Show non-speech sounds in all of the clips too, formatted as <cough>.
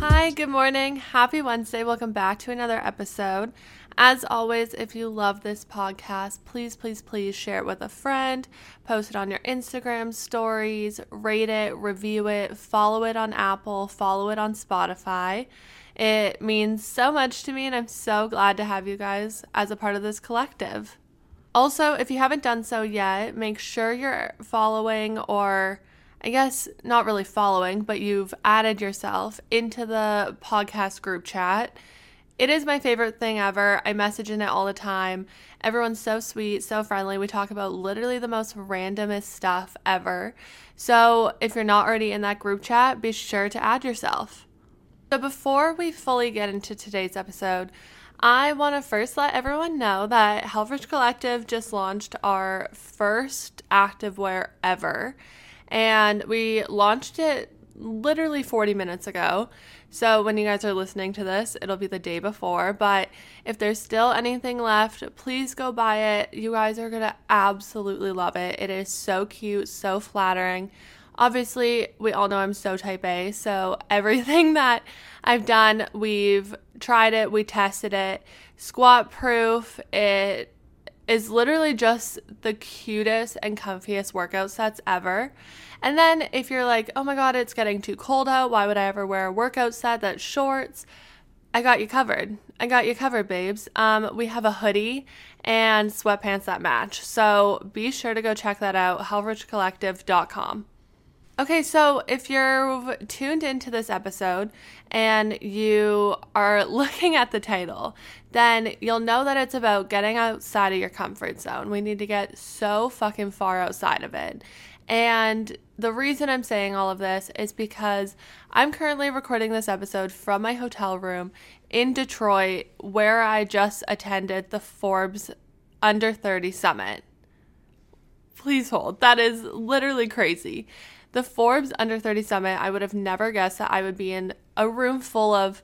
Hi, good morning. Happy Wednesday. Welcome back to another episode. As always, if you love this podcast, please, please, please share it with a friend, post it on your Instagram stories, rate it, review it, follow it on Apple, follow it on Spotify. It means so much to me, and I'm so glad to have you guys as a part of this collective. Also, if you haven't done so yet, make sure you're following or I guess not really following, but you've added yourself into the podcast group chat. It is my favorite thing ever. I message in it all the time. Everyone's so sweet, so friendly. We talk about literally the most randomest stuff ever. So if you're not already in that group chat, be sure to add yourself. So before we fully get into today's episode, I want to first let everyone know that Helfrich Collective just launched our first activewear ever and we launched it literally 40 minutes ago. So when you guys are listening to this, it'll be the day before. But if there's still anything left, please go buy it. You guys are going to absolutely love it. It is so cute, so flattering. Obviously, we all know I'm so type A, so <laughs> everything that I've done, we've tried it, we tested it. Squat proof, it is literally just the cutest and comfiest workout sets ever. And then if you're like, oh my god, it's getting too cold out, why would I ever wear a workout set that's shorts? I got you covered. I got you covered, babes. Um, we have a hoodie and sweatpants that match. So be sure to go check that out, helfrichcollective.com. Okay, so if you're tuned into this episode and you are <laughs> looking at the title, then you'll know that it's about getting outside of your comfort zone. We need to get so fucking far outside of it. And the reason I'm saying all of this is because I'm currently recording this episode from my hotel room in Detroit, where I just attended the Forbes Under 30 Summit. Please hold. That is literally crazy the Forbes Under 30 Summit, I would have never guessed that I would be in a room full of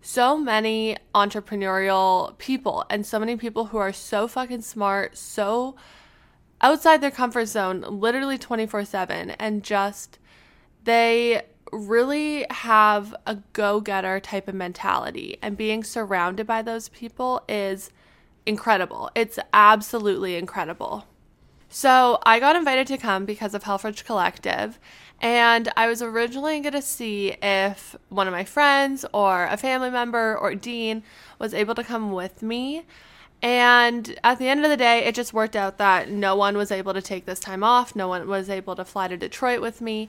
so many entrepreneurial people and so many people who are so fucking smart, so outside their comfort zone, literally 24 7, and just they really have a go getter type of mentality. And being surrounded by those people is incredible. It's absolutely incredible. So I got invited to come because of Helfrich Collective. And I was originally going to see if one of my friends or a family member or Dean was able to come with me. And at the end of the day, it just worked out that no one was able to take this time off. No one was able to fly to Detroit with me.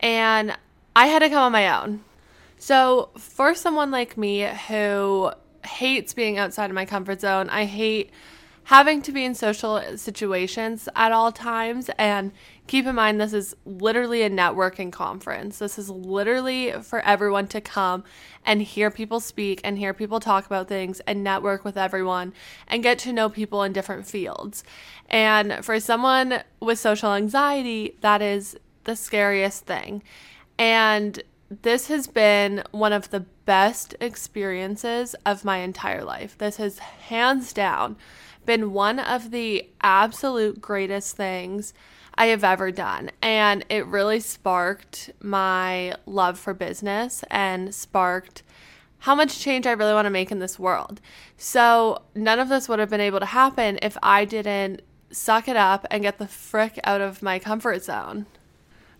And I had to come on my own. So, for someone like me who hates being outside of my comfort zone, I hate having to be in social situations at all times. And keep in mind, this is literally a networking conference. This is literally for everyone to come and hear people speak and hear people talk about things and network with everyone and get to know people in different fields. And for someone with social anxiety, that is the scariest thing. And this has been one of the best experiences of my entire life. This has hands down been one of the absolute greatest things I have ever done. And it really sparked my love for business and sparked how much change I really want to make in this world. So, none of this would have been able to happen if I didn't suck it up and get the frick out of my comfort zone.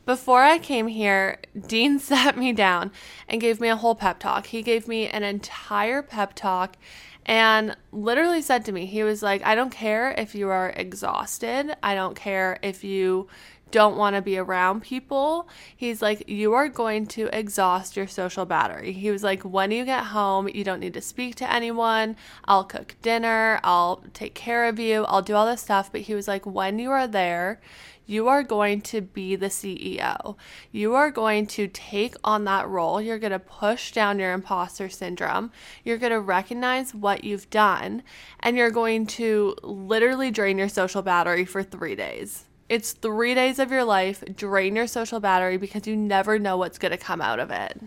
Before I came here, Dean <laughs> sat me down and gave me a whole pep talk. He gave me an entire pep talk and literally said to me, he was like, I don't care if you are exhausted. I don't care if you don't want to be around people. He's like, You are going to exhaust your social battery. He was like, When you get home, you don't need to speak to anyone. I'll cook dinner. I'll take care of you. I'll do all this stuff. But he was like, When you are there, you are going to be the CEO. You are going to take on that role. You're going to push down your imposter syndrome. You're going to recognize what you've done, and you're going to literally drain your social battery for three days. It's three days of your life, drain your social battery because you never know what's going to come out of it.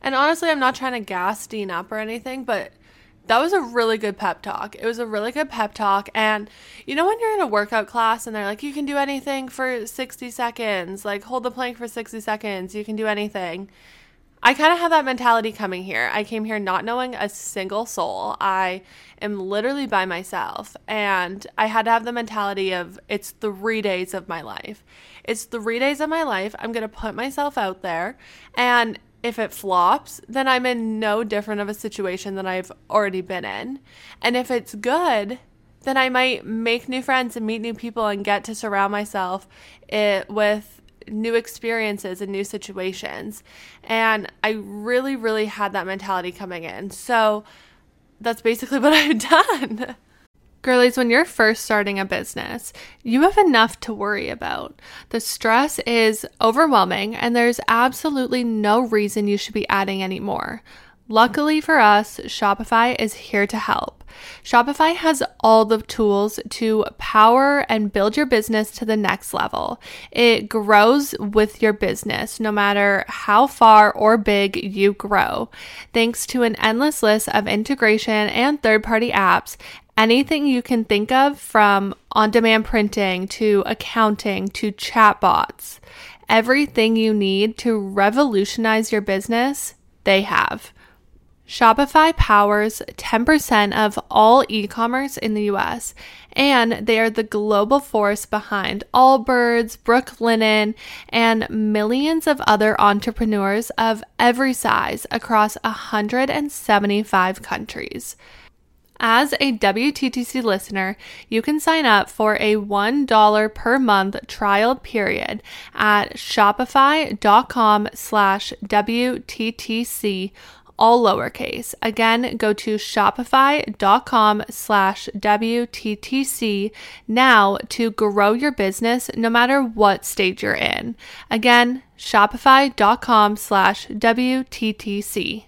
And honestly, I'm not trying to gas Dean up or anything, but that was a really good pep talk. It was a really good pep talk. And you know, when you're in a workout class and they're like, you can do anything for 60 seconds, like hold the plank for 60 seconds, you can do anything. I kind of have that mentality coming here. I came here not knowing a single soul. I am literally by myself. And I had to have the mentality of it's three days of my life. It's three days of my life. I'm going to put myself out there. And if it flops, then I'm in no different of a situation than I've already been in. And if it's good, then I might make new friends and meet new people and get to surround myself it, eh, with new experiences and new situations. And I really, really had that mentality coming in. So that's basically <laughs> what I've done. Girlies, when you're first starting a business, you have enough to worry about. The stress is overwhelming, and there's absolutely no reason you should be adding any more. Luckily for us, Shopify is here to help. Shopify has all the tools to power and build your business to the next level. It grows with your business, no matter how far or big you grow. Thanks to an endless list of integration and third party apps, anything you can think of from on demand printing to accounting to chatbots, everything you need to revolutionize your business, they have. Shopify powers 10% of all e commerce in the US, and they are the global force behind Allbirds, Brooklinen, and millions of other entrepreneurs of every size across 175 countries. As a WTTC listener, you can sign up for a $1 per month trial period at shopify.com slash WTTC all lowercase. Again, go to shopify.com slash WTTC now to grow your business no matter what stage you're in. Again, shopify.com slash WTTC.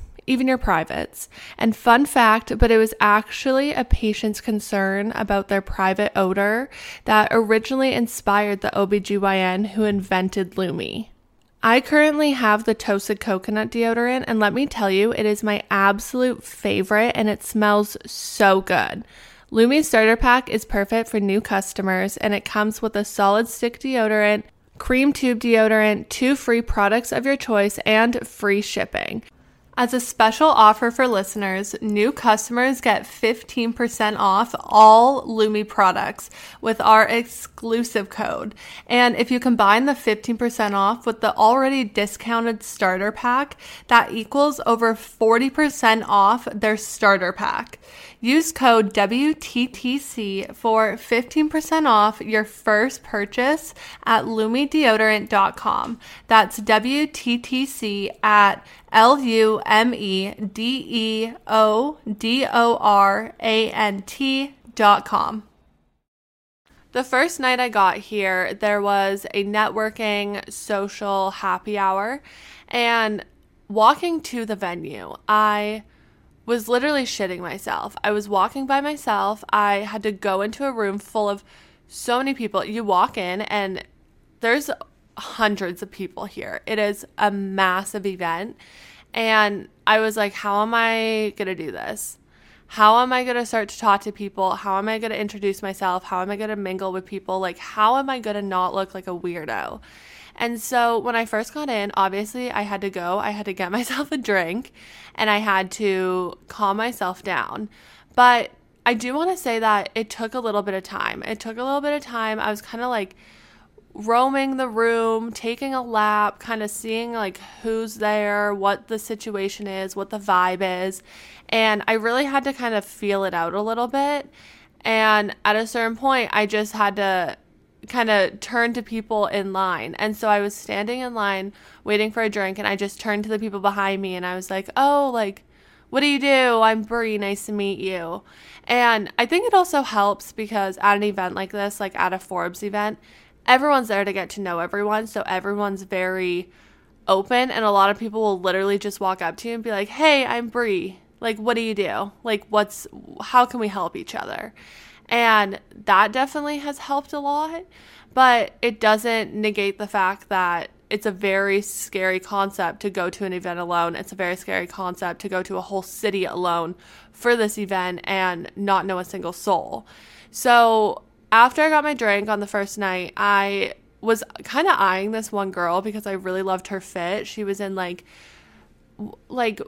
even your privates. And fun fact, but it was actually a patient's concern about their private odor that originally inspired the OBGYN who invented Lume. I currently have the toasted coconut deodorant, and let me tell you, it is my absolute favorite and it smells so good. Lume Starter Pack is perfect for new customers, and it comes with a solid stick deodorant, cream tube deodorant, two free products of your choice, and free shipping. As a special offer for listeners, new customers get 15% off all Lume products with our exclusive code. And if you combine the 15% off with the already discounted starter pack, that equals over 40% off their starter pack. Use code WTTC for 15% off your first purchase at lumedeodorant.com. That's WTTC at L U M E D E O D O R A N T dot com. The first night I got here, there was a networking social happy hour, and walking to the venue, I was literally shitting myself. I was walking by myself. I had to go into a room full of so many people. You walk in and there's hundreds of people here. It is a massive event. And I was like, how am I going to do this? how am I going to start to talk to people? How am I going to introduce myself? How am I going to mingle with people? Like, how am I going to not look like a weirdo? And so when I first got in, obviously I had to go, I had to get <laughs> myself a drink and I had to calm myself down. But I do want to say that it took a little bit of time. It took a little bit of time. I was kind of like roaming the room, taking a lap, kind of seeing like who's there, what the situation is, what the vibe is. And I really had to kind of feel it out a little bit. And at a certain point, I just had to kind of turn to people in line. And so I was standing in line waiting for a drink and I just turned to the people behind me and I was like, "Oh, like what do you do? I'm Brie. Nice to meet you." And I think it also helps because at an event like this, like at a Forbes event, everyone's there to get to know everyone, so everyone's very open and a lot of people will literally just walk up to you and be like, "Hey, I'm Brie. Like, what do you do? Like, what's how can we help each other?" And that definitely has helped a lot, but it doesn't negate the fact that it's a very scary concept to go to an event alone. It's a very scary concept to go to a whole city alone for this event and not know a single soul. So, after I got my drink on the first night, I was kind of eyeing this one girl because I really loved her fit. She was in like like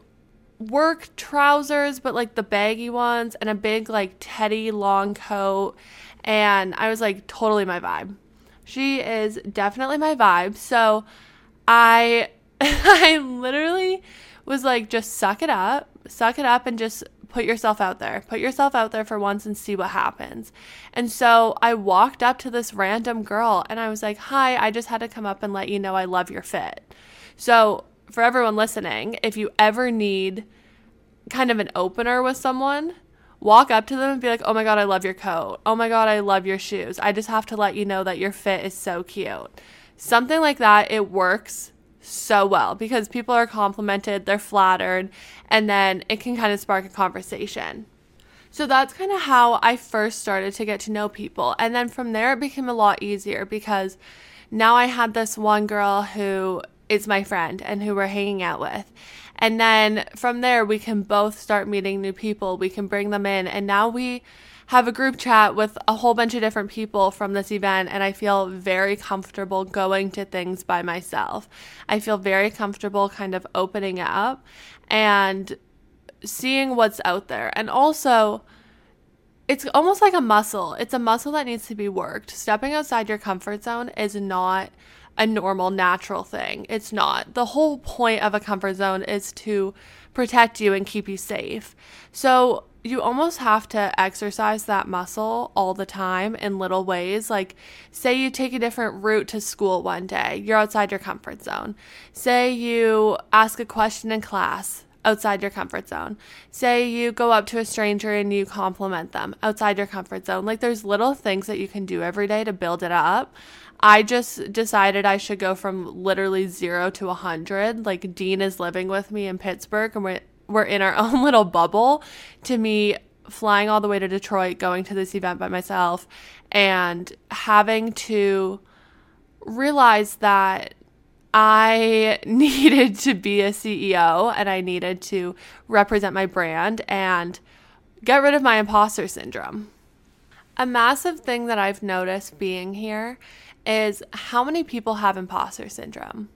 work trousers, but like the baggy ones, and a big like teddy long coat. And I was like, totally my vibe. She is definitely my vibe. So I <laughs> I literally was like, just suck it up, suck it up, and just put yourself out there. Put yourself out there for once and see what happens. And so I walked up to this random girl and I was like, Hi, I just had to come up and let you know I love your fit. So for everyone listening, if you ever need kind of an opener with someone, walk up to them and be like, oh my God, I love your coat. Oh my God, I love your shoes. I just have to let you know that your fit is so cute. Something like that, it works so well because people are complimented, they're flattered, and then it can kind of spark a conversation. So that's kind of how I first started to get to know people. And then from there, it became a lot easier because now I had this one girl who is my friend and who we're hanging out with. And then from there, we can both start meeting new people. We can bring them in. And now we have a group chat with a whole bunch of different people from this event. And I feel very comfortable going to things by myself. I feel very comfortable kind of opening up and seeing what's out there. And also, it's almost like a muscle. It's a muscle that needs to be worked. Stepping outside your comfort zone is not a normal, natural thing. It's not. The whole point of a comfort zone is to protect you and keep you safe. So you almost have to exercise that muscle all the time in little ways. Like, say you take a different route to school one day, you're outside your comfort zone. Say you ask a question in class, outside your comfort zone. Say you go up to a stranger and you compliment them outside your comfort zone. Like, there's little things that you can do every day to build it up. I just decided I should go from literally zero to a hundred. Like Dean is living with me in Pittsburgh, and we're in our <laughs> own little bubble. To me, flying all the way to Detroit, going to this event by myself, and having to realize that I <laughs> needed to be a CEO and I needed to represent my brand and get rid of my imposter syndrome. A massive thing that I've noticed being here is how many people have imposter syndrome.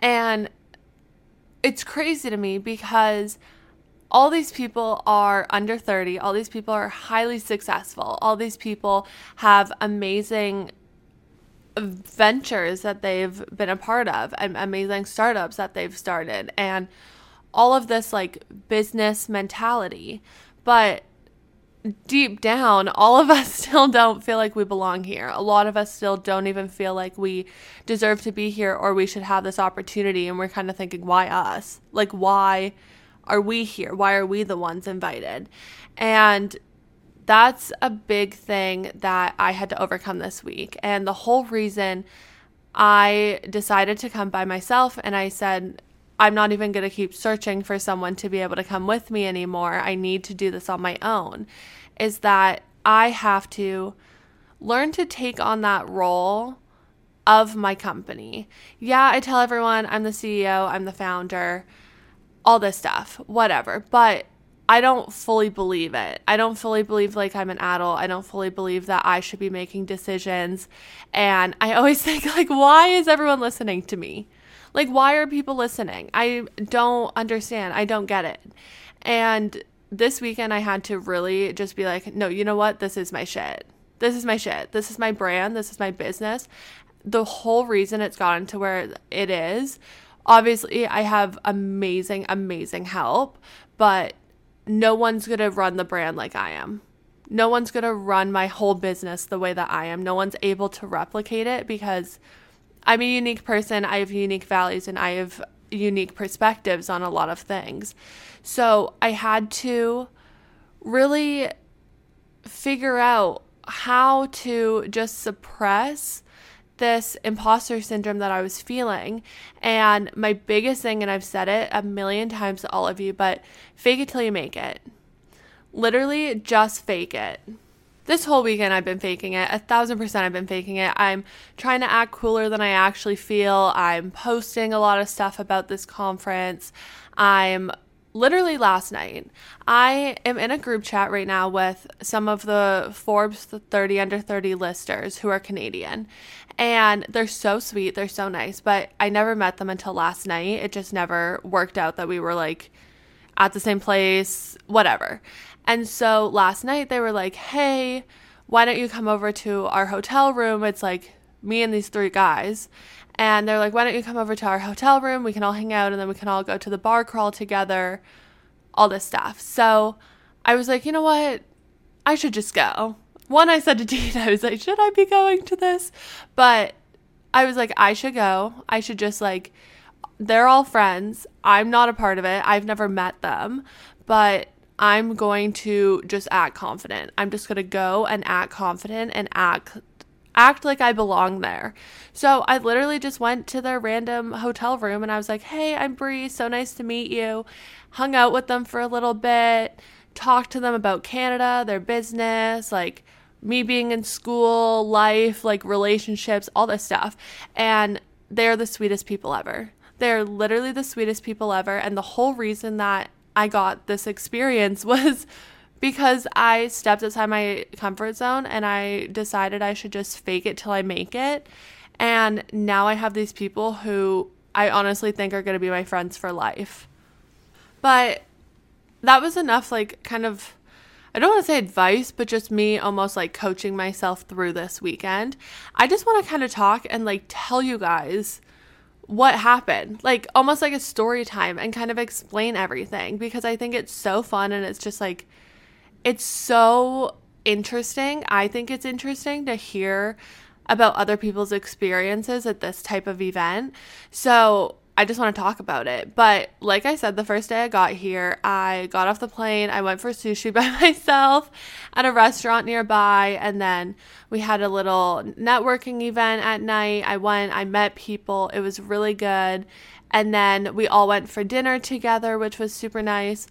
And it's crazy to me because all these people are under 30, all these people are highly successful, all these people have amazing ventures that they've been a part of and amazing startups that they've started and all of this like business mentality. But deep down, all of us <laughs> still don't feel like we belong here. A lot of us still don't even feel like we deserve to be here or we should have this opportunity. And we're kind of thinking, why us? Like, why are we here? Why are we the ones invited? And that's a big thing that I had to overcome this week. And the whole reason I decided to come by myself and I said, I'm not even going to keep searching for someone to be able to come with me anymore. I need to do this on my own. Is that I have to learn to take on that role of my company. Yeah, I tell everyone I'm the CEO, I'm the founder, all this stuff, whatever. But I don't fully believe it. I don't fully believe like I'm an adult. I don't fully believe that I should be making decisions. And I always <laughs> think like why is everyone listening to me? Like why are people listening? I don't understand. I don't get it. And this weekend I had to really just be like, no, you know what? This is my shit. This is my shit. This is my brand. This is my business. The whole reason it's gotten to where it is, obviously, I have amazing, amazing help, but no one's going to run the brand like I am. No one's going to run my whole business the way that I am. No one's able to replicate it because I'm a unique person. I have unique values and I have unique perspectives on a lot of things. So I had to really figure out how to just suppress this imposter syndrome that I was feeling. And my biggest thing, and I've said it a million times to all of you, but fake it till you make it. Literally, just fake it. This whole weekend, I've been faking it. A thousand percent, I've been faking it. I'm trying to act cooler than I actually feel. I'm posting a lot of stuff about this conference. I'm literally last night, I am in a group chat right now with some of the Forbes 30 under 30 listers who are Canadian. And they're so sweet, they're so nice, but I never met them until last night. It just never worked out that we were like at the same place, whatever. And so last night they were like, "Hey, why don't you come over to our hotel room? It's like me and these three guys." And they're like, why don't you come over to our hotel room? We can all hang out and then we can all go to the bar crawl together, all this stuff. So I was like, you know what? I should just go. One, I said to <laughs> Dean, I was like, should I be going to this? But I was like, I should go. I should just like, they're all friends. I'm not a part of it. I've never met them, but I'm going to just act confident. I'm just going to go and act confident and act act like I belong there. So I literally just went to their random hotel room and I was like, hey, I'm Bree. So nice to meet you. Hung out with them for a little bit, talked to them about Canada, their business, like me being in school, life, like relationships, all this stuff. And they're the sweetest people ever. They're literally the sweetest people ever. And the whole reason that I got this experience <laughs> was because I stepped outside my comfort zone and I decided I should just fake it till I make it. And now I have these people who I honestly think are going to be my friends for life. But that was enough, like, kind of, I don't want to say advice, but just me almost like coaching myself through this weekend. I just want to kind of talk and like tell you guys what happened, like almost like a story time and kind of explain everything because I think it's so fun and it's just like, it's so interesting. I think it's interesting to hear about other people's experiences at this type of event. So I just want to talk about it. But like I said, the first day I got here, I got off the plane. I went for sushi <laughs> by myself at a restaurant nearby. And then we had a little networking event at night. I went, I met people. It was really good. And then we all went for dinner together, which was super nice.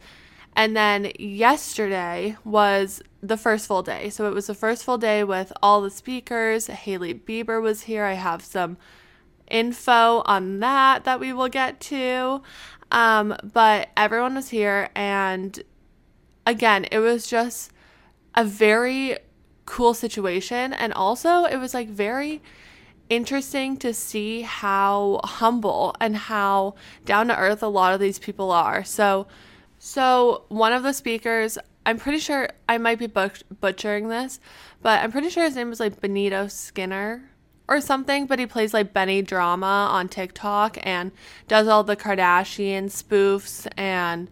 And then yesterday was the first full day. So it was the first full day with all the speakers. Hailey Bieber was here. I have some info on that that we will get to. Um, but everyone was here. And again, it was just a very cool situation. And also, it was like very interesting to see how humble and how down to earth a lot of these people are. So, so, one of the speakers, I'm pretty sure I might be but- butchering this, but I'm pretty sure his name was like Benito Skinner or something, but he plays like Benny Drama on TikTok and does all the Kardashian spoofs. And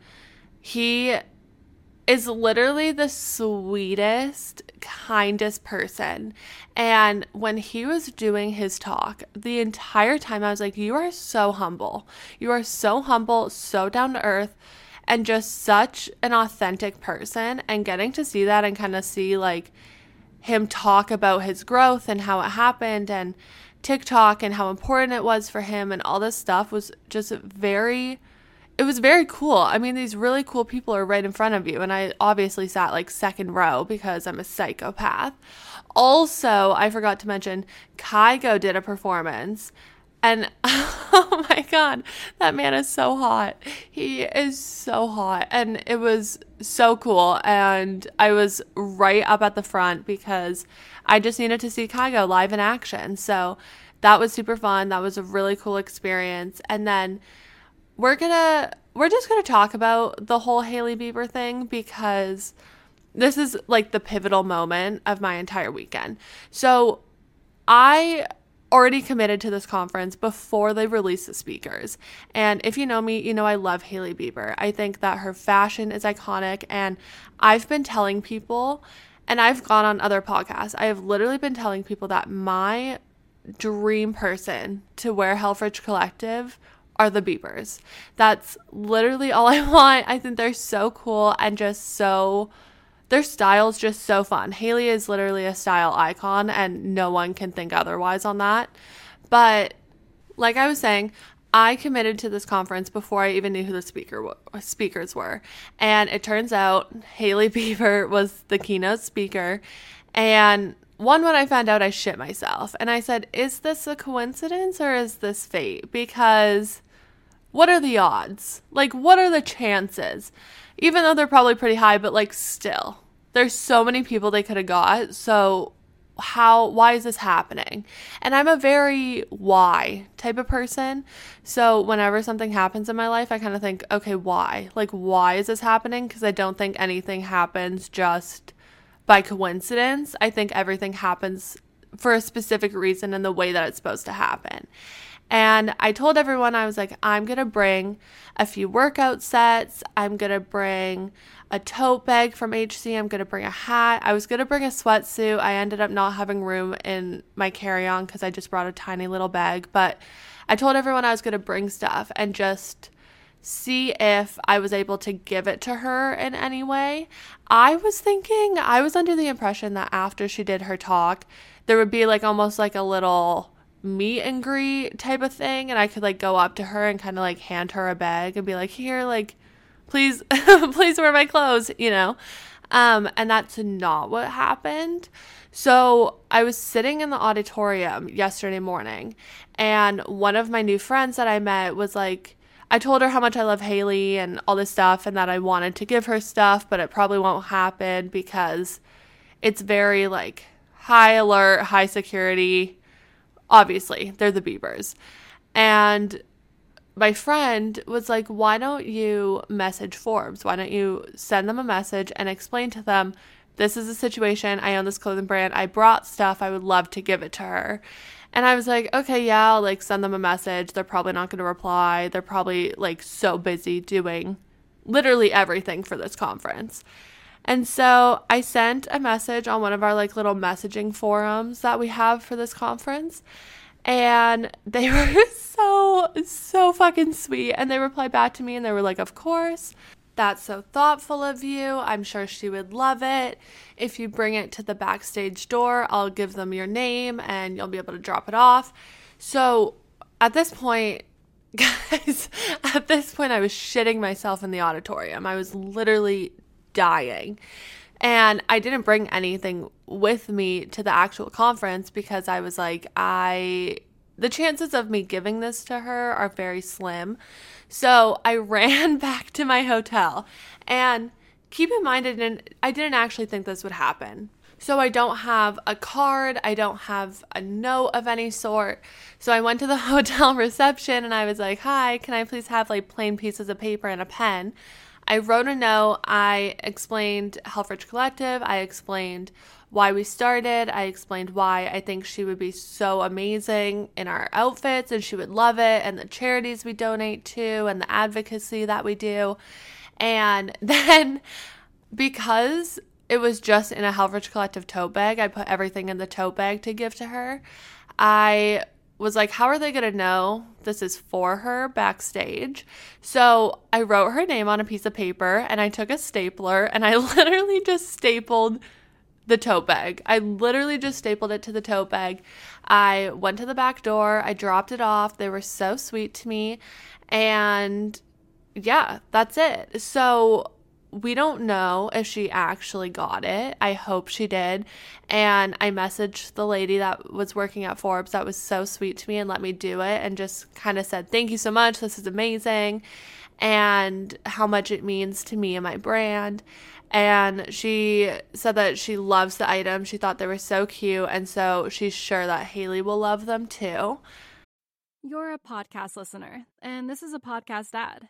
he is literally the sweetest, kindest person. And when he was doing his talk, the entire time I was like, You are so humble. You are so humble, so down to earth and just such an authentic person and getting to see that and kind of see like him talk about his growth and how it happened and TikTok and how important it was for him and all this stuff was just very it was very cool. I mean, these really cool people are right in front of you and I obviously sat like second row because I'm a psychopath. Also, I forgot to mention Kygo did a performance And <laughs> oh my God, that man is so hot. He is so hot. And it was so cool. And I was right up at the front because I just needed to see Kygo live in action. So that was super fun. That was a really cool experience. And then we're gonna we're just gonna talk about the whole Hailey Bieber thing because this is like the pivotal moment of my entire weekend. So I already committed to this conference before they released the speakers. And if you know me, you know I love Hailey Bieber. I think that her fashion is iconic and I've been telling people and I've gone on other podcasts. I have literally been telling people that my dream person to wear Helfrich Collective are the Biebers. That's literally all <laughs> I want. I think they're so cool and just so their style's just so fun. Hailey is literally a style icon and no one can think otherwise on that. But like I was saying, I committed to this conference before I even knew who the speaker speakers were. And it turns out Hailey <laughs> Bieber was the keynote speaker and one when I found out I shit myself and I said, "Is this a coincidence or is this fate?" Because what are the odds? Like what are the chances? Even though they're probably pretty high, but like still. There's so many people they could have got. So how why is this happening? And I'm a very why type of person. So whenever something happens in my life, I kind of think, okay, why? Like why is this happening? Because I don't think anything happens just by coincidence. I think everything happens for a specific reason and the way that it's supposed to happen. And I told everyone, I was like, I'm going to bring a few workout sets. I'm going to bring a tote bag from HC. I'm going to bring a hat. I was going to bring a sweatsuit. I ended up not having room in my carry on because I just brought a tiny little bag. But I told everyone I was going to bring stuff and just see if I was able to give it to her in any way. I was thinking, I was under the impression that after she did her talk, there would be like almost like a little meet and greet type of thing. And I could like go up to her and kind of like hand her a bag and be like, here, like, please, <laughs> please wear my clothes, you know? Um, and that's not what happened. So I was sitting in the auditorium yesterday morning, and one of my new friends that I met was like, I told her how much I love Hailey and all this stuff and that I wanted to give her stuff, but it probably won't happen because it's very like high alert, high security. Obviously, they're the Biebers. And my friend was like, Why don't you message Forbes? Why don't you send them a message and explain to them, This is a situation. I own this clothing brand. I brought stuff. I would love to give it to her. And I was like, okay, yeah, I'll like send them a message. They're probably not going to reply. They're probably like so busy doing literally everything for this conference. And so I sent a message on one of our like little messaging forums that we have for this conference. And they <laughs> were so, so fucking sweet. And they replied back to me and they were like, of course. That's so thoughtful of you. I'm sure she would love it. If you bring it to the backstage door, I'll give them your name and you'll be able to drop it off. So at this point, <laughs> guys, at this point, I was shitting myself in the auditorium. I was literally dying. And I didn't bring anything with me to the actual conference because I was like, I, the chances of me giving this to her are very slim. So I <laughs> ran back to my hotel. And keep in mind, I didn't, I didn't actually think this would happen. So I don't have a card, I don't have a note of any sort. So I went to the <laughs> hotel reception and I was like, "Hi, can I please have like plain pieces of paper and a pen?" I wrote a note. I explained Helfrich Collective. I explained why we started. I explained why I think she would be so amazing in our outfits and she would love it, and the charities we donate to, and the advocacy that we do. And <laughs> then because it was just in a Helfrich Collective tote bag, I put everything in the tote bag to give to her. I was like, how are they going to know this is for her backstage? So I wrote her name on a piece of paper and I took a stapler and I <laughs> literally just stapled the tote bag. I literally just stapled it to the tote bag. I went to the back door, I dropped it off. They were so sweet to me. And yeah, that's it. So we don't know if she actually got it. I hope she did. And I messaged the lady that was working at Forbes that was so sweet to me and let me do it and just kind of said, Thank you so much. This is amazing. And how much it means to me and my brand. And she said that she loves the items. She thought they were so cute. And so she's sure that Hailey will love them too. You're a podcast listener, and this is a podcast ad.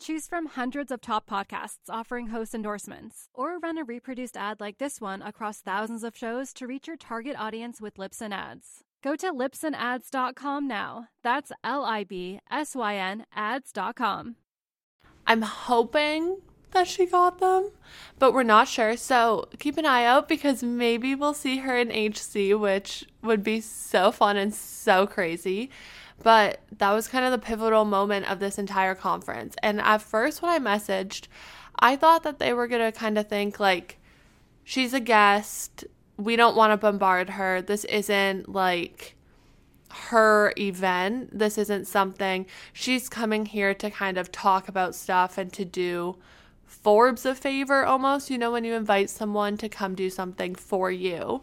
Choose from hundreds of top podcasts offering host endorsements, or run a reproduced ad like this one across thousands of shows to reach your target audience with Libsyn Ads. Go to libsynads.com now. That's L I B S Y N ads.com. I'm hoping that she got them, but we're not sure. So keep an eye out because maybe we'll see her in HC, which would be so fun and so crazy. But that was kind of the pivotal moment of this entire conference. And at first, when I messaged, I thought that they were going to kind of think like, she's a guest. We don't want to bombard her. This isn't like her event. This isn't something she's coming here to kind of talk about stuff and to do Forbes a favor almost, you know, when you invite someone to come do something for you.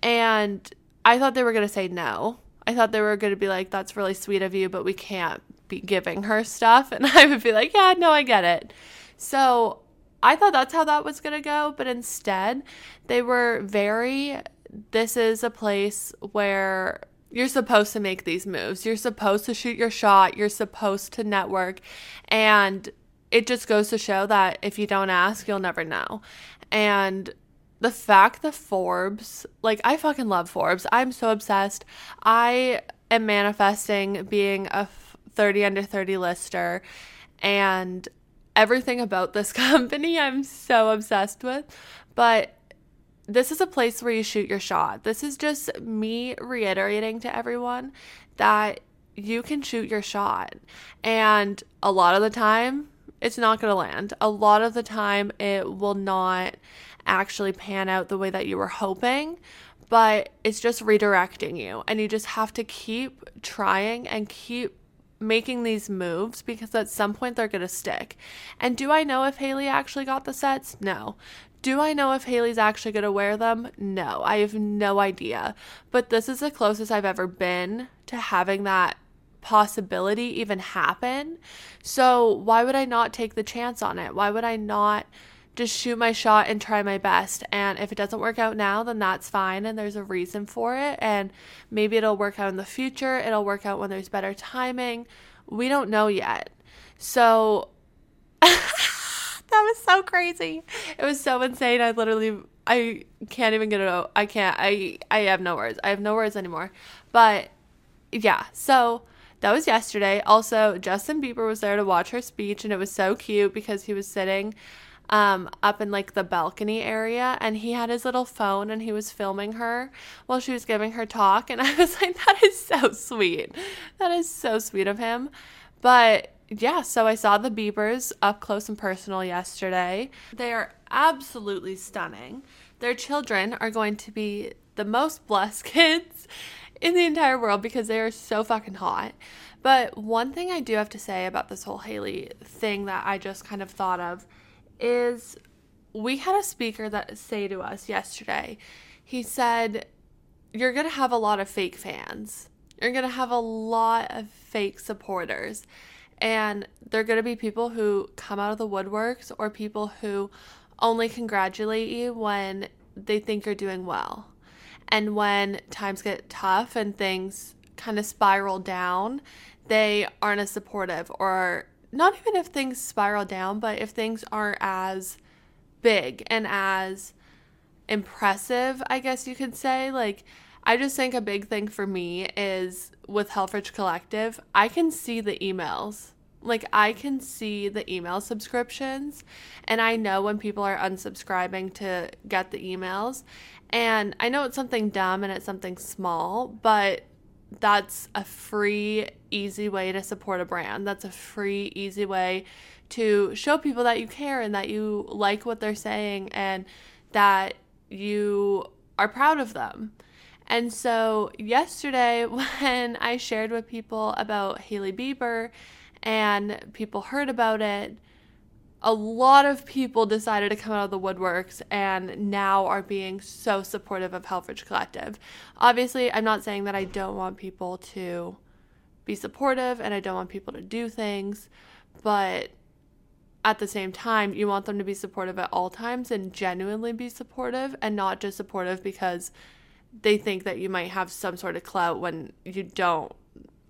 And I thought they were going to say no. I thought they were going to be like, that's really sweet of you, but we can't be giving her stuff. <laughs> And I would be like, yeah, no, I get it. So I thought that's how that was going to go. But instead, they were very, this is a place where you're supposed to make these moves. You're supposed to shoot your shot. You're supposed to network. And it just goes to show that if you don't ask, you'll never know. And the fact that Forbes, like, I fucking love Forbes. I'm so obsessed. I am manifesting being a 30 under 30 lister and everything about this <laughs> company I'm so obsessed with. But this is a place where you shoot your shot. This is just me reiterating to everyone that you can shoot your shot. And a lot of the time, it's not going to land. A lot of the time, it will not actually pan out the way that you were hoping, but it's just redirecting you. And you just have to keep trying and keep making these moves because at some point they're going to stick. And do I know if Hailey actually got the sets? No. Do I know if Hailey's actually going to wear them? No. I have no idea. But this is the closest I've ever been to having that possibility even happen. So, why would I not take the chance on it? Why would I not just shoot my shot and try my best? And if it doesn't work out now, then that's fine and there's a reason for it. And maybe it'll work out in the future, it'll work out when there's better timing. We don't know yet. So, <laughs> that was so crazy. It was so insane. I literally I can't even get it out. I can't. I I have no words. I have no words anymore. But yeah, so that was yesterday. Also, Justin Bieber was there to watch her speech, and it was so cute because he was sitting um, up in like the balcony area and he had his little phone and he was filming her while she was giving her talk. And <laughs> I was like, that is so sweet. That is so sweet of him. But yeah, so I saw the Biebers up close and personal yesterday. They are absolutely stunning. Their children are going to be the most blessed <laughs> kids in the entire world because they are so fucking hot. But one thing I do have to say about this whole Hailey thing that I just kind of thought of is we had a speaker that say to us yesterday. He said, "You're going to have a lot of fake fans. You're going to have a lot of fake supporters." And they're going to be people who come out of the woodworks or people who only congratulate you when they think you're doing well. And when times get tough and things kind of spiral down, they aren't as supportive or not even if things spiral down, but if things aren't as big and as impressive, I guess you could say. Like, I just think a big thing for me is with Helfrich Collective, I can see the emails. Like, I can see the email subscriptions, and I know when people are unsubscribing to get the emails. And I know it's something dumb and it's something small, but that's a free, easy way to support a brand. That's a free, easy way to show people that you care and that you like what they're saying and that you are proud of them. And so, yesterday, <laughs> when I shared with people about Hailey Bieber and people heard about it, a lot of people decided to come out of the woodworks and now are being so supportive of Helfrich Collective. Obviously, I'm not saying that I don't want people to be supportive and I don't want people to do things, but at the same time, you want them to be supportive at all times and genuinely be supportive and not just supportive because they think that you might have some sort of clout when you don't.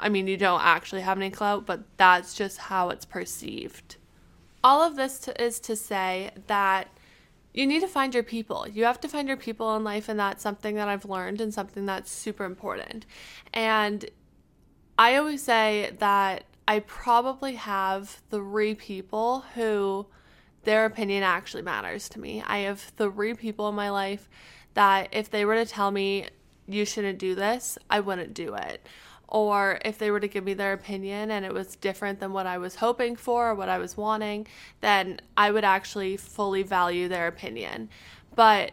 I mean, you don't actually have any clout, but that's just how it's perceived. All of this to, is to say that you need to find your people. You have to find your people in life, and that's something that I've learned and something that's super important. And I always say that I probably have three people who their opinion actually matters to me. I have three people in my life that if they were to tell me you shouldn't do this, I wouldn't do it. Or if they were to give me their opinion and it was different than what I was hoping for or what I was wanting, then I would actually fully value their opinion. But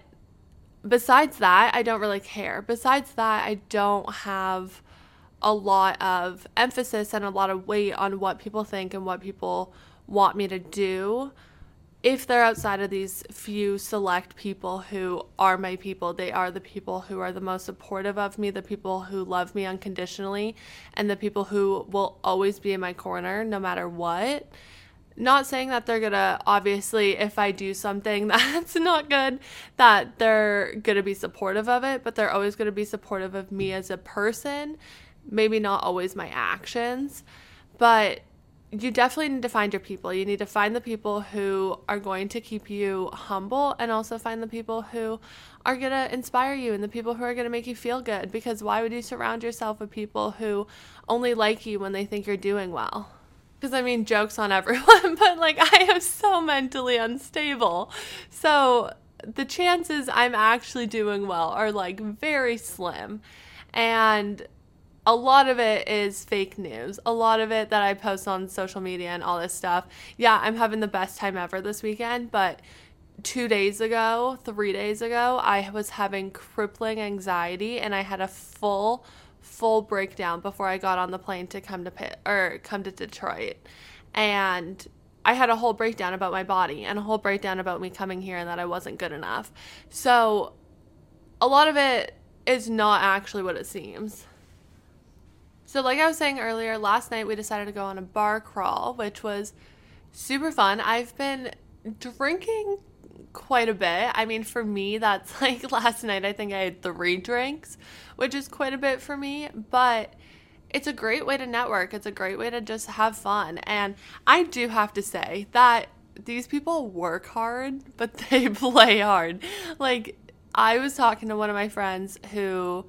besides that, I don't really care. Besides that, I don't have a lot of emphasis and a lot of weight on what people think and what people want me to do if they're outside of these few select people who are my people, they are the people who are the most supportive of me, the people who love me unconditionally, and the people who will always be in my corner no matter what. Not saying that they're gonna, obviously, if I do something <laughs> that's not good, that they're gonna be supportive of it, but they're always gonna be supportive of me as a person. Maybe not always my actions, but you definitely need to find your people. You need to find the people who are going to keep you humble and also find the people who are going to inspire you and the people who are going to make you feel good. Because why would you surround yourself with people who only like you when they think you're doing well? Because I mean, jokes on <laughs> everyone, but like I am so mentally unstable. So the chances I'm actually doing well are like very slim. And a lot of it is fake news. A lot of it that I post on social media and all this stuff. Yeah, I'm having the best time ever this weekend, but two days ago, three days ago, I was having crippling anxiety and I had a full, full breakdown before I got on the plane to come to Pitt or come to Detroit. And I had a whole breakdown about my body and a whole breakdown about me coming here and that I wasn't good enough. So a lot of it is not actually what it seems. So, like I was saying earlier, last night we decided to go on a bar crawl, which was super fun. I've been drinking quite a bit. I mean, for me, that's <laughs> like last night, I think I had three drinks, which is quite a bit for me, but it's a great way to network. It's a great way to just have fun. And I do have to say that these people work hard, <laughs> but they <laughs> play hard. Like, I was talking to one of my friends who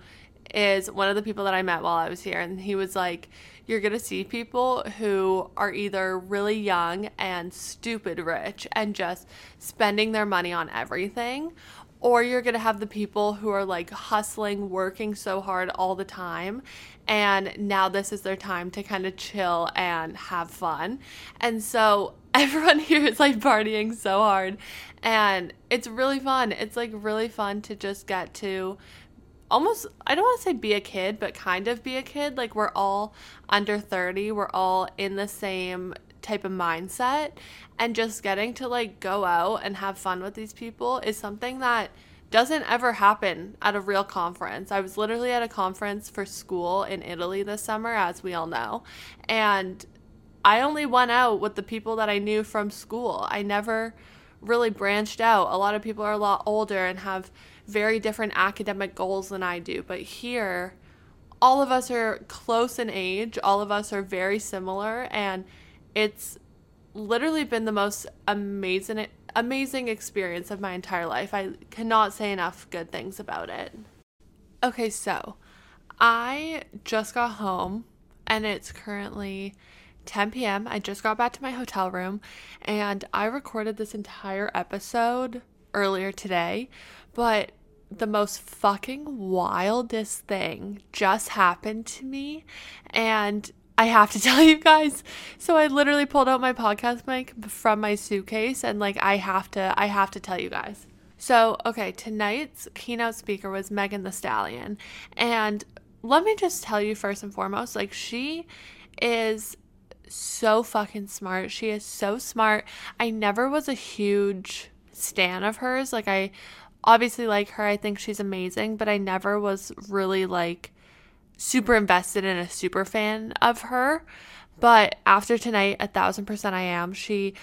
is one of the people that I met while I was here, and he was like, You're gonna see people who are either really young and stupid rich and just spending their money on everything, or you're gonna have the people who are like hustling, working so hard all the time, and now this is their time to kind of chill and have fun. And so <laughs> everyone here is like partying so hard, and it's really fun. It's like really fun to just get to almost I don't want to say be a kid, but kind of be a kid. Like we're all under 30, we're all in the same type of mindset and just getting to like go out and have fun with these people is something that doesn't ever happen at a real conference. I was literally at a conference for school in Italy this summer as we all know, and I only went out with the people that I knew from school. I never really branched out. A lot of people are a lot older and have very different academic goals than I do. But here, all of us are close in age, all of us are very similar, and it's literally been the most amazing amazing experience of my entire life. I cannot say enough good things about it. Okay, so I just got home and it's currently 10 p.m. I just got back to my hotel room and I recorded this entire episode earlier today, but the most fucking wildest thing just happened to me and I have to <laughs> tell you guys. So I literally pulled out my podcast mic from my suitcase and like I have to I have to tell you guys. So, okay, tonight's keynote speaker was Megan Thee Stallion. And let me just tell you first and foremost, like she is so fucking smart. She is so smart. I never was a huge stan of hers. Like I obviously like her. I think she's amazing, but I never was really like super invested in a super fan of her. But after tonight, a thousand percent I am. She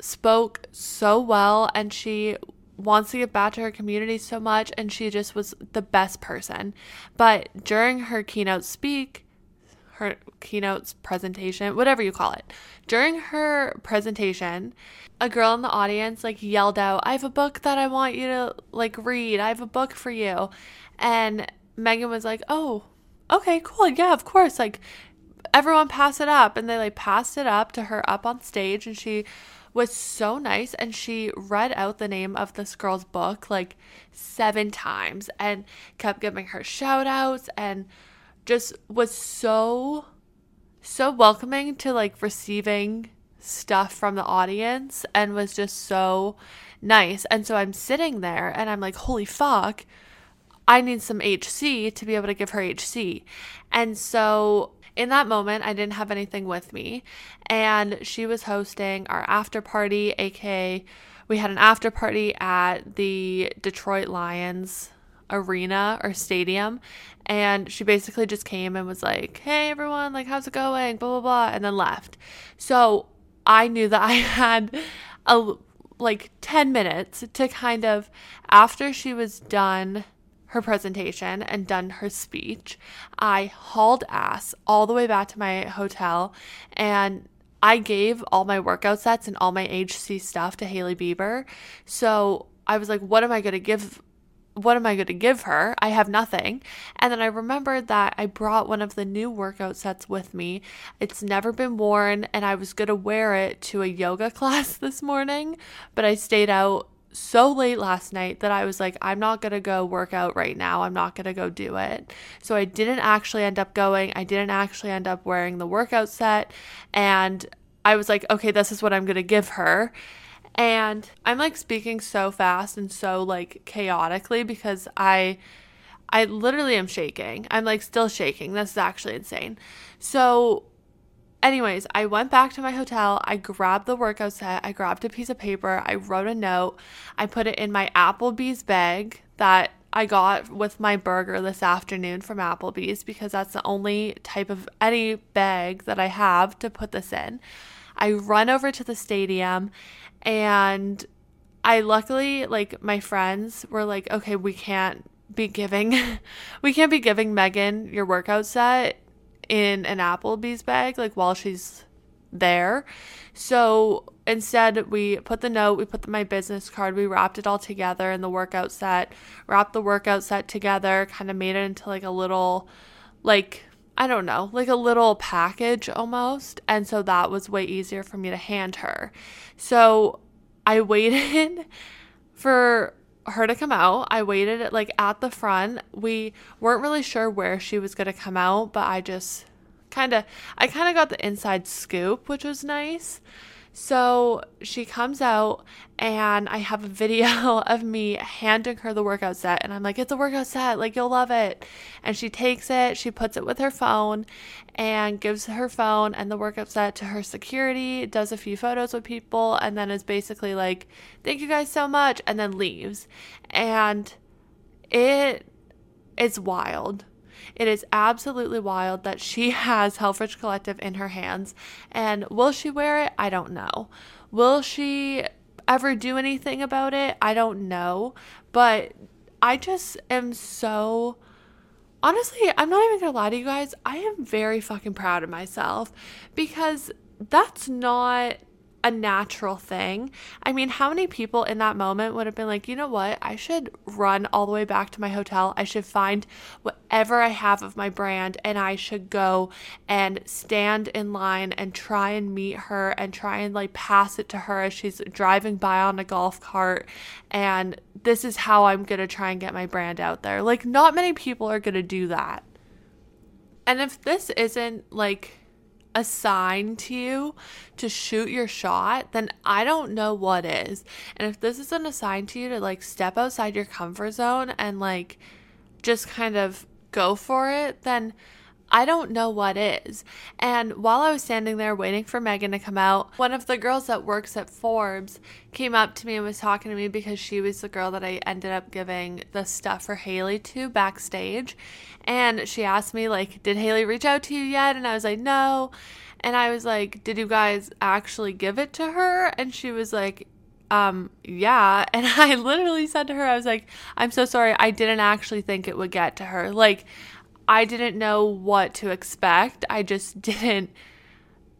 spoke so well and she wants to give back to her community so much and she just was the best person. But during her keynote speak, her keynote presentation, whatever you call it. During her presentation, a girl in the audience like yelled out, "I have a book that I want you to like read. I have a book for you." And Megan was like, "Oh, okay, cool. Yeah, of course. Like everyone pass it up." And they like passed it up to her up on stage and she was so nice and she read out the name of this girl's book like seven times and kept giving her shout outs and just was so so welcoming to like receiving stuff from the audience and was just so nice. And so I'm sitting there and I'm like, holy fuck, I need some HC to be able to give her HC. And so in that moment, I didn't have anything with me. And she was hosting our after party, aka, we had an after party at the Detroit Lions arena or stadium and she basically just came and was like hey everyone like how's it going blah blah blah and then left so i knew that <laughs> i had a like 10 minutes to kind of after she was done her presentation and done her speech i hauled ass all the way back to my hotel and I gave all my workout sets and all my HC stuff to Hailey Bieber. So I was like, what am I going to give what am I going to give her? I have nothing. And then I remembered that I brought one of the new workout sets with me. It's never been worn, and I was going to wear it to a yoga <laughs> class this morning, but I stayed out so late last night that I was like, I'm not going to go work out right now. I'm not going to go do it. So I didn't actually end up going. I didn't actually end up wearing the workout set. And I was like, okay, this is what I'm going to give her. And I'm like speaking so fast and so like chaotically because I I literally am shaking. I'm like still shaking. This is actually insane. So anyways, I went back to my hotel. I grabbed the workout set. I grabbed a piece of paper. I wrote a note. I put it in my Applebee's bag that I got with my burger this afternoon from Applebee's because that's the only type of any bag that I have to put this in. I run over to the stadium and I luckily like my friends were like, okay, we can't be giving <laughs> we can't be giving Megan your workout set in an Applebee's bag like while she's there. So instead we put the note, we put the, my business card, we wrapped it all together in the workout set, wrapped the workout set together, kind of made it into like a little like I don't know, like a little package almost. And so that was way easier for me to hand her. So I <laughs> waited for her to come out. I waited like at the front. We weren't really sure where she was going to come out, but I just kind of I kind of got the inside scoop, which was nice. So she comes out, and I have a video <laughs> of me handing her the workout set. And I'm like, it's a workout set. Like, you'll love it. And she takes it, she puts it with her phone, and gives her phone and the workout set to her security, does a few photos with people, and then is basically like, thank you guys so much, and then leaves. And it is wild it is absolutely wild that she <laughs> has Helfrich Collective in her hands. And will she wear it? I don't know. Will she ever do anything about it? I don't know. But I just am so. Honestly, I'm not even gonna lie to you guys. I am very fucking proud of myself because that's not a natural thing. I mean, how many people in that moment would have been like, you know what? I should run all the way back to my hotel. I should find whatever I have of my brand and I should go and stand in line and try and meet her and try and like pass it to her as she's driving by on a golf cart. And this is how I'm going to try and get my brand out there. Like, not many people are going to do that. And if this isn't like, assigned to you to shoot your shot, then I don't know what is. And if this isn't assigned to you to like step outside your comfort zone and like just kind of go for it, then I don't know what is. And while I was standing there waiting for Megan to come out, one of the girls that works at Forbes came up to me and was talking to me because she was the girl that I ended up giving the stuff for Hailey to backstage. And she asked me, like, did Hailey reach out to you yet? And I was like, no. And I was like, did you guys actually give it to her? And she was like, um, yeah. <laughs> And I literally said to her, I was like, I'm so sorry. I didn't actually think it would get to her. Like, I didn't know what to expect. I just <laughs> didn't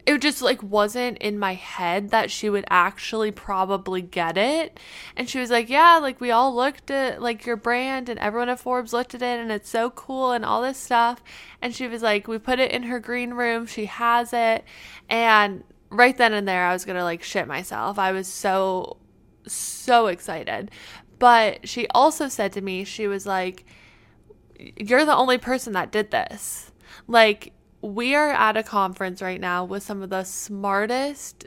it just like wasn't in my head that she would actually probably get it. And she was like, "Yeah, like we all looked at like your brand and everyone at Forbes looked at it and it's so cool and all this stuff." And she was like, "We put it in her green room. She has it." And right then and there I was going to like shit myself. I was so so excited. But she also said to me, she was like, you're the only person that did this. Like, we are at a conference right now with some of the smartest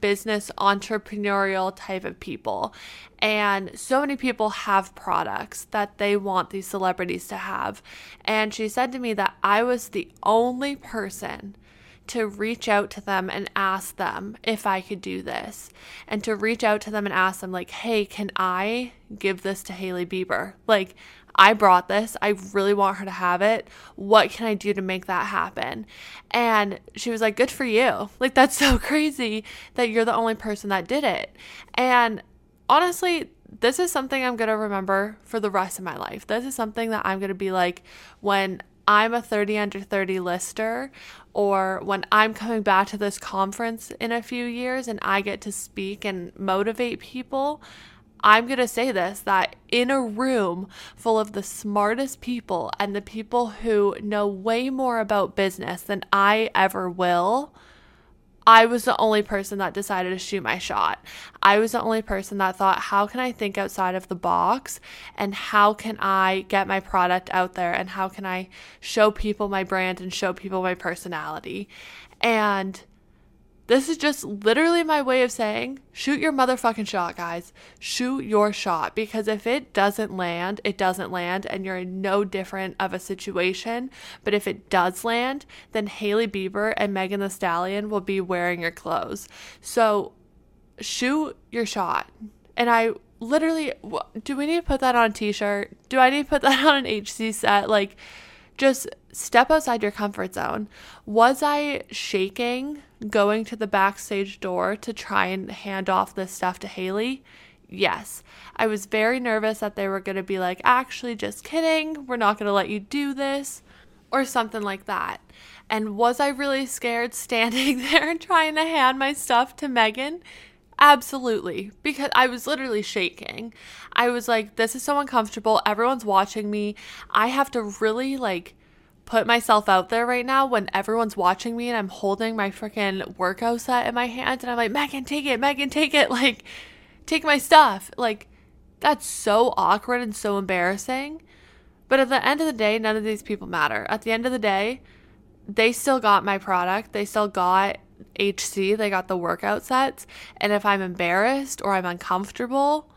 business entrepreneurial type of people. And so many people have products that they want these celebrities to have. And she said to me that I was the only person to reach out to them and ask them if I could do this. And to reach out to them and ask them, like, hey, can I give this to Hailey Bieber? Like, I brought this. I really want her to have it. What can I do to make that happen? And she was like, Good for you. Like, that's <laughs> so crazy that you're the only person that did it. And honestly, this is something I'm going to remember for the rest of my life. This is something that I'm going to be like when I'm a 30 under 30 lister or when I'm coming back to this conference in a few years and I get to speak and motivate people. I'm going to say this that in a room full of the smartest people and the people who know way more about business than I ever will, I was the only person that decided to shoot my shot. I was the only person that thought, how can I think outside of the box and how can I get my product out there and how can I show people my brand and show people my personality? And this is just literally my way of saying shoot your motherfucking shot, guys. Shoot your shot because if it doesn't land, it doesn't land and you're in no different of a situation. But if it does land, then Hailey Bieber and Megan Thee Stallion will be wearing your clothes. So shoot your shot. And I literally, do we need to put that on a t shirt? Do I need to put <laughs> that on an HC set? Like, just step outside your comfort zone. Was I shaking going to the backstage door to try and hand off this stuff to Hailey? Yes. I was very nervous that they were going to be like, actually, just kidding. We're not going to let you do this, or something like that. And was I really scared <laughs> standing there and trying to hand my stuff to Megan? Absolutely, because I was literally shaking. I was like, this is so uncomfortable. Everyone's watching me. I have to really like put myself out there right now when everyone's watching me and I'm holding my freaking workout set in my hands and I'm like, Megan, take it, Megan, take it. <laughs> Like, take my stuff. Like, that's so awkward and so embarrassing. But at the end of the day, none of these people matter. At the end of the day, they still got my product. They still got HC, they got the workout sets. And if I'm embarrassed or I'm uncomfortable,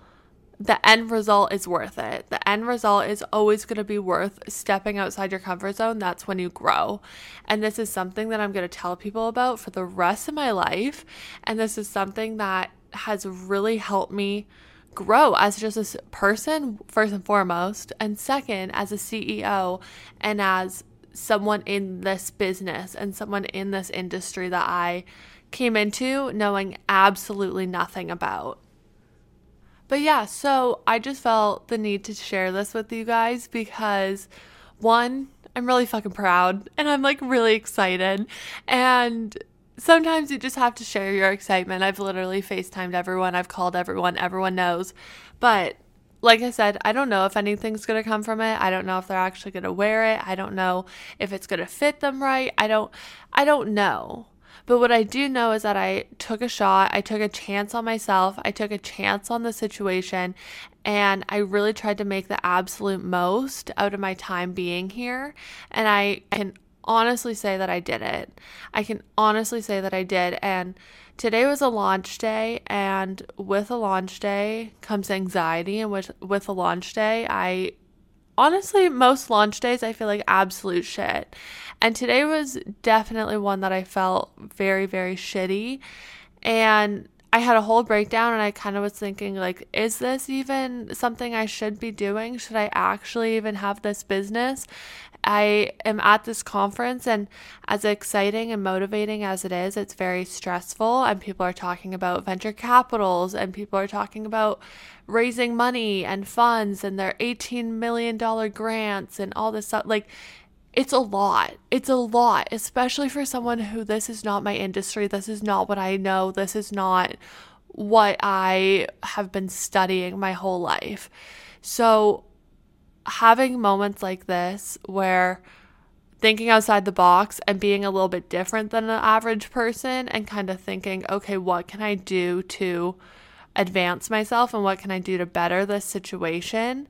the end result is worth it. The end result is always going to be worth stepping outside your comfort zone. That's when you grow. And this is something that I'm going to tell people about for the rest of my life. And this is something that has really helped me grow as just a person, first and foremost, and second, as a CEO and as someone in this business and someone in this industry that I came into knowing absolutely nothing about. But yeah, so I just felt the need to share this with you guys because one, I'm really fucking proud and I'm like really excited. And sometimes you just have to share your excitement. I've literally FaceTimed everyone, I've called everyone, everyone knows. But like I said, I don't know if anything's going to come from it. I don't know if they're actually going to wear it. I don't know if it's going to fit them right. I don't I don't know. But what I do know is that I took a shot, I took a chance on myself, I took a chance on the situation, and I really tried to make the absolute most out of my time being here. And I can honestly say that I did it. I can honestly say that I did. And today was a launch day, and with a launch day comes anxiety. And with, with a launch day, I honestly, most launch days, I feel like absolute shit. And today was definitely one that I felt very, very shitty. And I had a whole breakdown and I kind of was thinking like is this even something I should be doing? Should I actually even have this business? I am at this conference and as exciting and motivating as it is, it's very stressful and people are talking about venture capitals and people are talking about raising money and funds and their 18 million dollar grants and all this stuff like it's a lot. It's a lot, especially for someone who this is not my industry. This is not what I know. This is not what I have been studying my whole life. So, having moments like this where thinking outside the box and being a little bit different than an average person and kind of thinking, okay, what can I do to advance myself and what can I do to better this situation?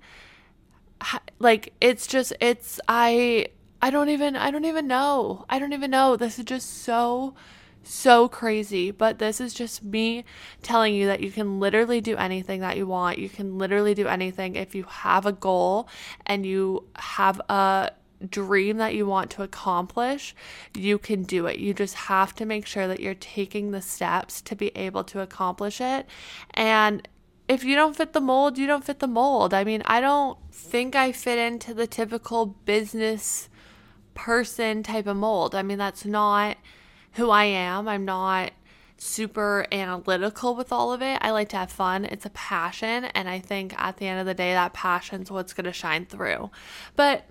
Like it's just it's I I don't even I don't even know. I don't even know. This is just so so crazy, but this is just me telling you that you can literally do anything that you want. You can literally do anything if you have a goal and you have a dream that you want to accomplish, you can do it. You just have to make sure that you're taking the steps to be able to accomplish it. And if you don't fit the mold, you don't fit the mold. I mean, I don't think I fit into the typical business person type of mold. I mean, that's not who I am. I'm not super analytical with all of it. I like to have fun. It's a passion. And I think at the end of the day, that passion's what's going to shine through. But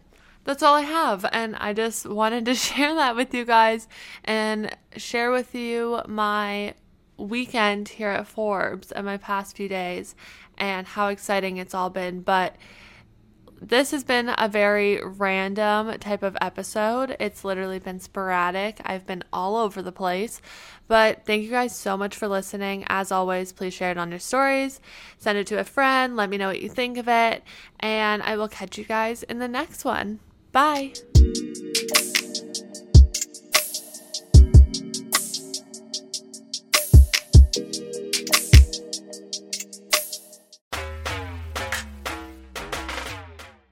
that's all I have. And I just <laughs> wanted to share that with you guys and share with you my weekend here at Forbes and my past few days and how exciting it's all been. But this has been a very random type of episode. It's literally been sporadic. I've been all over the place. But thank you guys so much for listening. As always, please share it on your stories, send it to a friend, let me know what you think of it, and I will catch you guys in the next one. Bye.